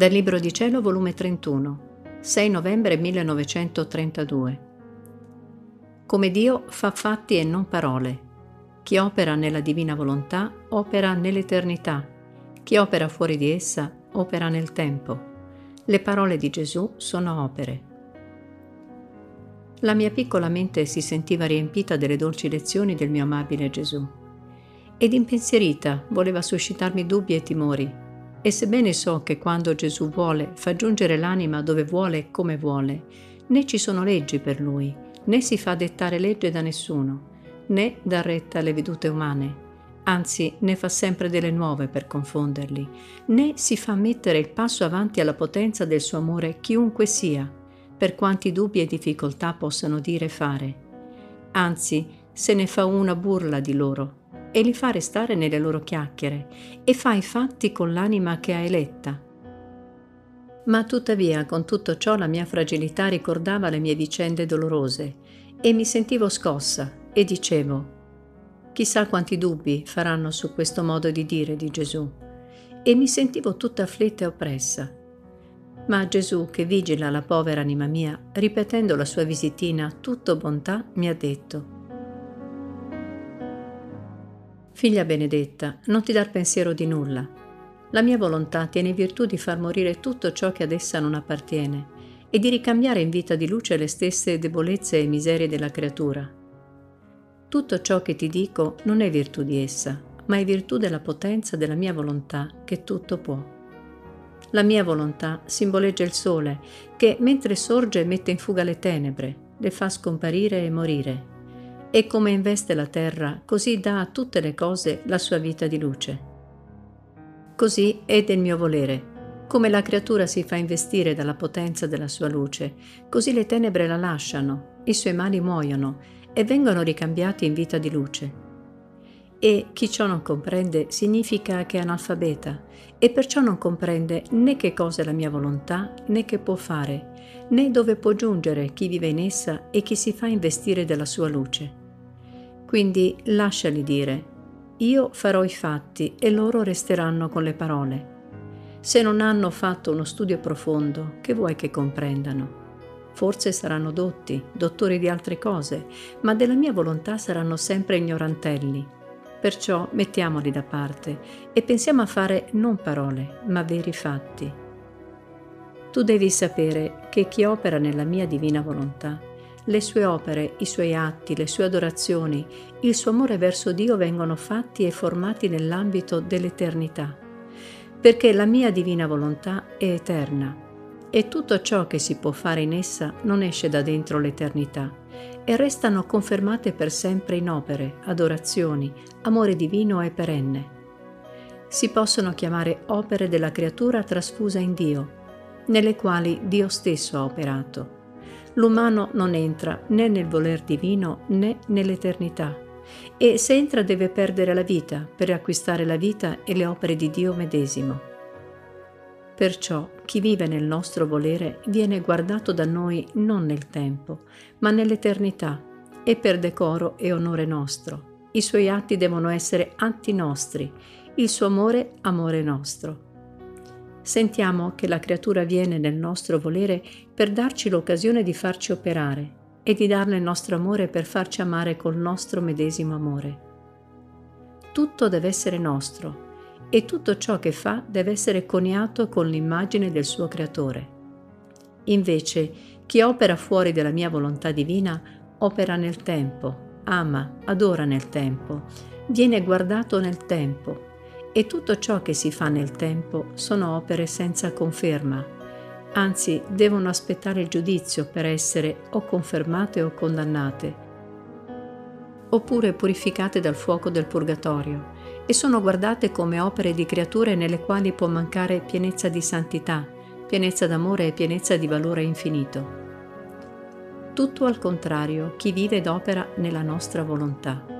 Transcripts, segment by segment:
Dal Libro di Cielo, volume 31, 6 novembre 1932. Come Dio fa fatti e non parole. Chi opera nella divina volontà opera nell'eternità. Chi opera fuori di essa opera nel tempo. Le parole di Gesù sono opere. La mia piccola mente si sentiva riempita delle dolci lezioni del mio amabile Gesù ed impensierita voleva suscitarmi dubbi e timori. E sebbene so che quando Gesù vuole fa giungere l'anima dove vuole e come vuole, né ci sono leggi per lui, né si fa dettare legge da nessuno, né dà retta alle vedute umane, anzi ne fa sempre delle nuove per confonderli, né si fa mettere il passo avanti alla potenza del suo amore chiunque sia, per quanti dubbi e difficoltà possano dire e fare. Anzi, se ne fa una burla di loro e li fa restare nelle loro chiacchiere e fa i fatti con l'anima che ha eletta. Ma tuttavia con tutto ciò la mia fragilità ricordava le mie vicende dolorose e mi sentivo scossa e dicevo, chissà quanti dubbi faranno su questo modo di dire di Gesù. E mi sentivo tutta afflitta e oppressa. Ma Gesù, che vigila la povera anima mia, ripetendo la sua visitina tutto bontà, mi ha detto, Figlia benedetta, non ti dar pensiero di nulla. La mia volontà tiene virtù di far morire tutto ciò che ad essa non appartiene e di ricambiare in vita di luce le stesse debolezze e miserie della creatura. Tutto ciò che ti dico non è virtù di essa, ma è virtù della potenza della mia volontà che tutto può. La mia volontà simboleggia il sole che mentre sorge mette in fuga le tenebre, le fa scomparire e morire e come investe la terra, così dà a tutte le cose la sua vita di luce. Così è del mio volere. Come la creatura si fa investire dalla potenza della sua luce, così le tenebre la lasciano, i suoi mali muoiono e vengono ricambiati in vita di luce. E chi ciò non comprende significa che è analfabeta e perciò non comprende né che cosa è la mia volontà né che può fare, né dove può giungere chi vive in essa e chi si fa investire della sua luce. Quindi lasciali dire, io farò i fatti e loro resteranno con le parole. Se non hanno fatto uno studio profondo, che vuoi che comprendano? Forse saranno dotti, dottori di altre cose, ma della mia volontà saranno sempre ignorantelli. Perciò mettiamoli da parte e pensiamo a fare non parole, ma veri fatti. Tu devi sapere che chi opera nella mia divina volontà le sue opere, i suoi atti, le sue adorazioni, il suo amore verso Dio vengono fatti e formati nell'ambito dell'eternità, perché la mia divina volontà è eterna e tutto ciò che si può fare in essa non esce da dentro l'eternità e restano confermate per sempre in opere, adorazioni, amore divino e perenne. Si possono chiamare opere della creatura trasfusa in Dio, nelle quali Dio stesso ha operato l'umano non entra né nel voler divino né nell'eternità e se entra deve perdere la vita per acquistare la vita e le opere di Dio medesimo. Perciò chi vive nel nostro volere viene guardato da noi non nel tempo, ma nell'eternità e per decoro e onore nostro. I suoi atti devono essere atti nostri, il suo amore amore nostro. Sentiamo che la creatura viene nel nostro volere per darci l'occasione di farci operare e di darle il nostro amore per farci amare col nostro medesimo amore. Tutto deve essere nostro e tutto ciò che fa deve essere coniato con l'immagine del suo creatore. Invece, chi opera fuori della mia volontà divina opera nel tempo, ama, adora nel tempo, viene guardato nel tempo e tutto ciò che si fa nel tempo sono opere senza conferma, anzi devono aspettare il giudizio per essere o confermate o condannate, oppure purificate dal fuoco del purgatorio, e sono guardate come opere di creature nelle quali può mancare pienezza di santità, pienezza d'amore e pienezza di valore infinito. Tutto al contrario, chi vive ed opera nella nostra volontà.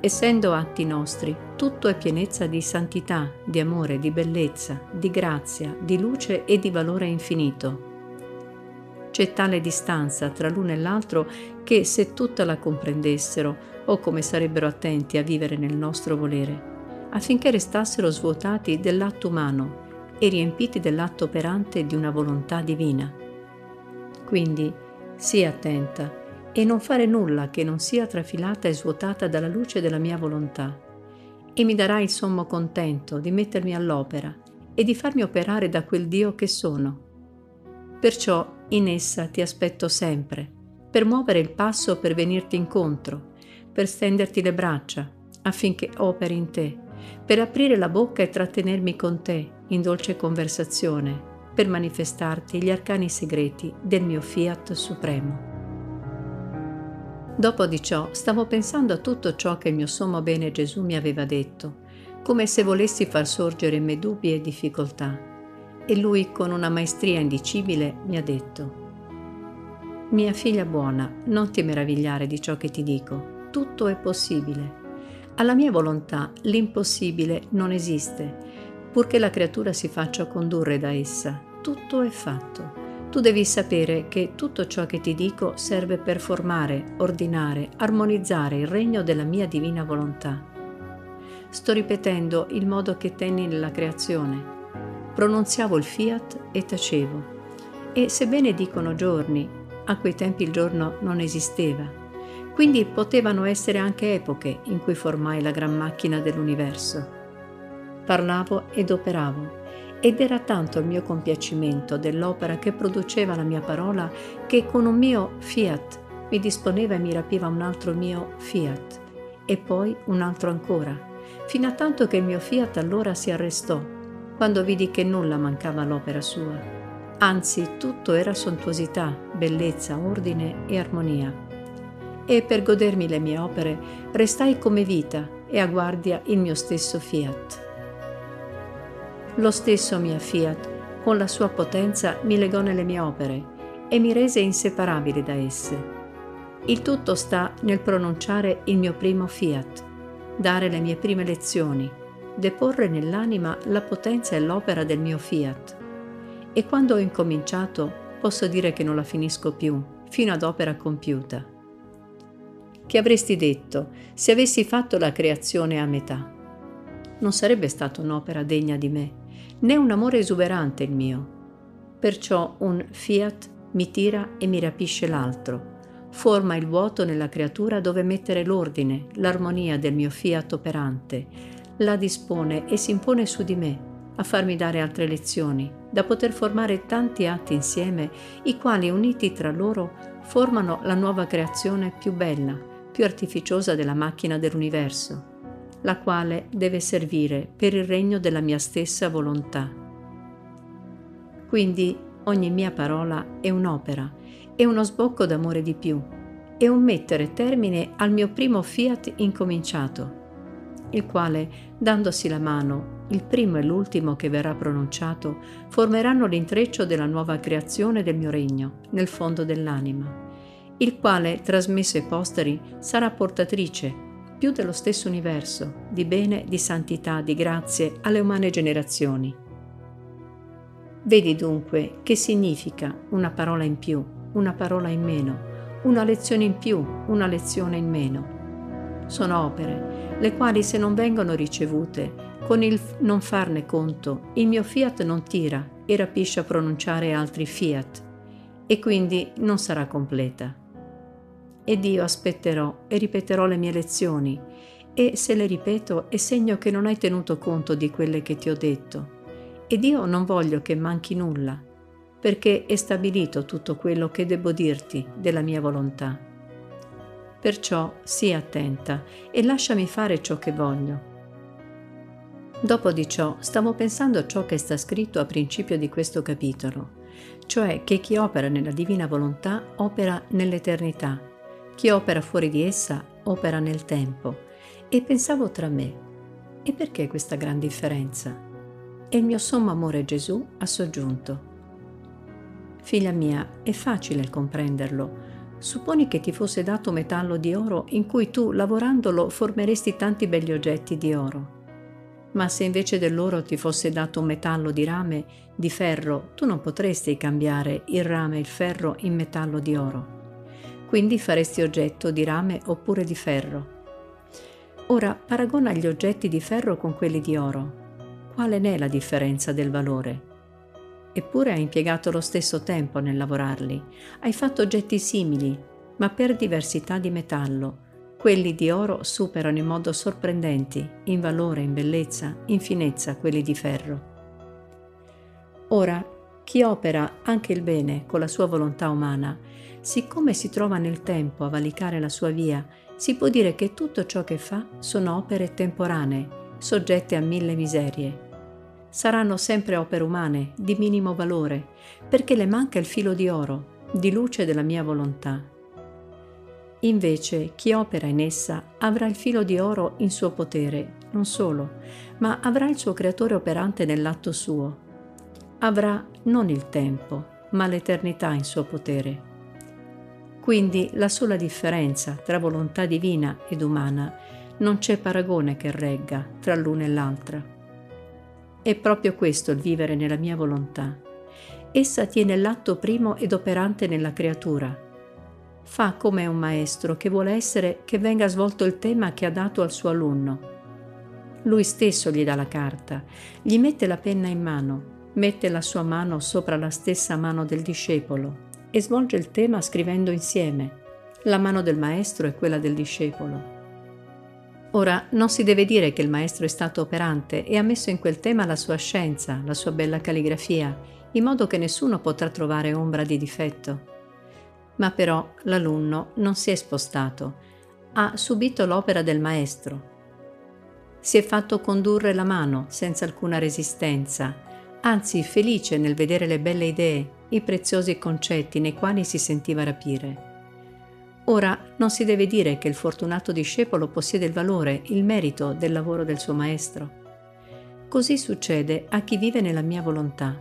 Essendo atti nostri, tutto è pienezza di santità, di amore, di bellezza, di grazia, di luce e di valore infinito. C'è tale distanza tra l'uno e l'altro che se tutta la comprendessero, o come sarebbero attenti a vivere nel nostro volere, affinché restassero svuotati dell'atto umano, e riempiti dell'atto operante di una volontà divina. Quindi sii attenta e non fare nulla che non sia trafilata e svuotata dalla luce della mia volontà, e mi darai il sommo contento di mettermi all'opera e di farmi operare da quel Dio che sono. Perciò in essa ti aspetto sempre, per muovere il passo per venirti incontro, per stenderti le braccia, affinché operi in te, per aprire la bocca e trattenermi con te in dolce conversazione, per manifestarti gli arcani segreti del mio fiat supremo. Dopo di ciò stavo pensando a tutto ciò che il mio sommo bene Gesù mi aveva detto, come se volessi far sorgere in me dubbi e difficoltà. E lui con una maestria indicibile mi ha detto, Mia figlia buona, non ti meravigliare di ciò che ti dico, tutto è possibile alla mia volontà l'impossibile non esiste, purché la creatura si faccia condurre da essa. Tutto è fatto. Tu devi sapere che tutto ciò che ti dico serve per formare, ordinare, armonizzare il regno della mia divina volontà. Sto ripetendo il modo che tenni nella creazione. Pronunziavo il fiat e tacevo. E sebbene dicono giorni, a quei tempi il giorno non esisteva quindi potevano essere anche epoche in cui formai la gran macchina dell'universo. Parlavo ed operavo, ed era tanto il mio compiacimento dell'opera che produceva la mia parola che con un mio fiat mi disponeva e mi rapiva un altro mio fiat, e poi un altro ancora, fino a tanto che il mio fiat allora si arrestò, quando vidi che nulla mancava all'opera sua. Anzi, tutto era sontuosità, bellezza, ordine e armonia e per godermi le mie opere restai come vita e a guardia il mio stesso fiat. Lo stesso mio fiat, con la sua potenza, mi legò nelle mie opere e mi rese inseparabile da esse. Il tutto sta nel pronunciare il mio primo fiat, dare le mie prime lezioni, deporre nell'anima la potenza e l'opera del mio fiat. E quando ho incominciato, posso dire che non la finisco più, fino ad opera compiuta. Che avresti detto se avessi fatto la creazione a metà? Non sarebbe stata un'opera degna di me, né un amore esuberante il mio. Perciò un fiat mi tira e mi rapisce l'altro, forma il vuoto nella creatura dove mettere l'ordine, l'armonia del mio fiat operante, la dispone e si impone su di me a farmi dare altre lezioni, da poter formare tanti atti insieme, i quali uniti tra loro formano la nuova creazione più bella, più artificiosa della macchina dell'universo, la quale deve servire per il regno della mia stessa volontà. Quindi ogni mia parola è un'opera, è uno sbocco d'amore di più, è un mettere termine al mio primo fiat incominciato, il quale, dandosi la mano, il primo e l'ultimo che verrà pronunciato, formeranno l'intreccio della nuova creazione del mio regno, nel fondo dell'anima il quale, trasmesso ai posteri, sarà portatrice, più dello stesso universo, di bene, di santità, di grazie alle umane generazioni. Vedi dunque che significa una parola in più, una parola in meno, una lezione in più, una lezione in meno. Sono opere, le quali se non vengono ricevute, con il non farne conto, il mio fiat non tira e rapisce a pronunciare altri fiat, e quindi non sarà completa ed io aspetterò e ripeterò le mie lezioni, e se le ripeto è segno che non hai tenuto conto di quelle che ti ho detto. Ed io non voglio che manchi nulla, perché è stabilito tutto quello che devo dirti della mia volontà. Perciò sii attenta e lasciami fare ciò che voglio. Dopo di ciò stavo pensando a ciò che sta scritto a principio di questo capitolo, cioè che chi opera nella divina volontà opera nell'eternità chi opera fuori di essa opera nel tempo. E pensavo tra me, e perché questa gran differenza? E il mio sommo amore Gesù ha soggiunto. Figlia mia, è facile comprenderlo. Supponi che ti fosse dato metallo di oro in cui tu, lavorandolo, formeresti tanti belli oggetti di oro. Ma se invece dell'oro ti fosse dato un metallo di rame, di ferro, tu non potresti cambiare il rame e il ferro in metallo di oro quindi faresti oggetto di rame oppure di ferro. Ora paragona gli oggetti di ferro con quelli di oro. quale ne è la differenza del valore? Eppure hai impiegato lo stesso tempo nel lavorarli, hai fatto oggetti simili, ma per diversità di metallo. Quelli di oro superano in modo sorprendenti, in valore, in bellezza, in finezza, quelli di ferro. Ora, chi opera anche il bene con la sua volontà umana, siccome si trova nel tempo a valicare la sua via, si può dire che tutto ciò che fa sono opere temporanee, soggette a mille miserie, saranno sempre opere umane, di minimo valore, perché le manca il filo di oro, di luce della mia volontà. Invece chi opera in essa avrà il filo di oro in suo potere, non solo, ma avrà il suo creatore operante nell'atto suo. Avrà non il tempo, ma l'eternità in suo potere. Quindi la sola differenza tra volontà divina ed umana non c'è paragone che regga tra l'una e l'altra. È proprio questo il vivere nella mia volontà. Essa tiene l'atto primo ed operante nella creatura. Fa come un maestro che vuole essere che venga svolto il tema che ha dato al suo alunno. Lui stesso gli dà la carta, gli mette la penna in mano, mette la sua mano sopra la stessa mano del discepolo e svolge il tema scrivendo insieme. La mano del maestro e quella del discepolo. Ora, non si deve dire che il maestro è stato operante e ha messo in quel tema la sua scienza, la sua bella calligrafia, in modo che nessuno potrà trovare ombra di difetto. Ma però l'alunno non si è spostato, ha subito l'opera del maestro. Si è fatto condurre la mano senza alcuna resistenza, anzi felice nel vedere le belle idee, i preziosi concetti nei quali si sentiva rapire. Ora non si deve dire che il fortunato discepolo possiede il valore, il merito del lavoro del suo maestro. Così succede a chi vive nella mia volontà.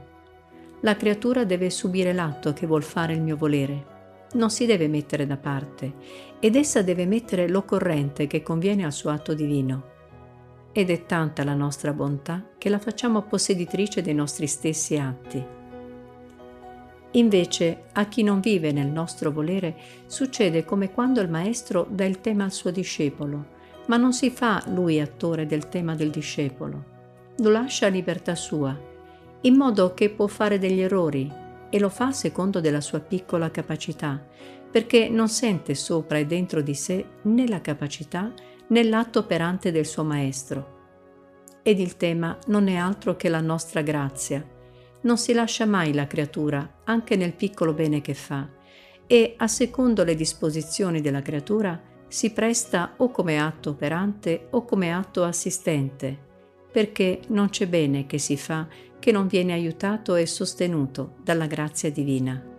La creatura deve subire l'atto che vuol fare il mio volere. Non si deve mettere da parte ed essa deve mettere l'occorrente che conviene al suo atto divino. Ed è tanta la nostra bontà che la facciamo posseditrice dei nostri stessi atti. Invece, a chi non vive nel nostro volere, succede come quando il maestro dà il tema al suo discepolo, ma non si fa lui attore del tema del discepolo. Lo lascia a libertà sua, in modo che può fare degli errori e lo fa secondo della sua piccola capacità, perché non sente sopra e dentro di sé né la capacità né l'atto operante del suo maestro. Ed il tema non è altro che la nostra grazia, non si lascia mai la creatura, anche nel piccolo bene che fa, e a secondo le disposizioni della creatura si presta o come atto operante o come atto assistente, perché non c'è bene che si fa che non viene aiutato e sostenuto dalla grazia divina.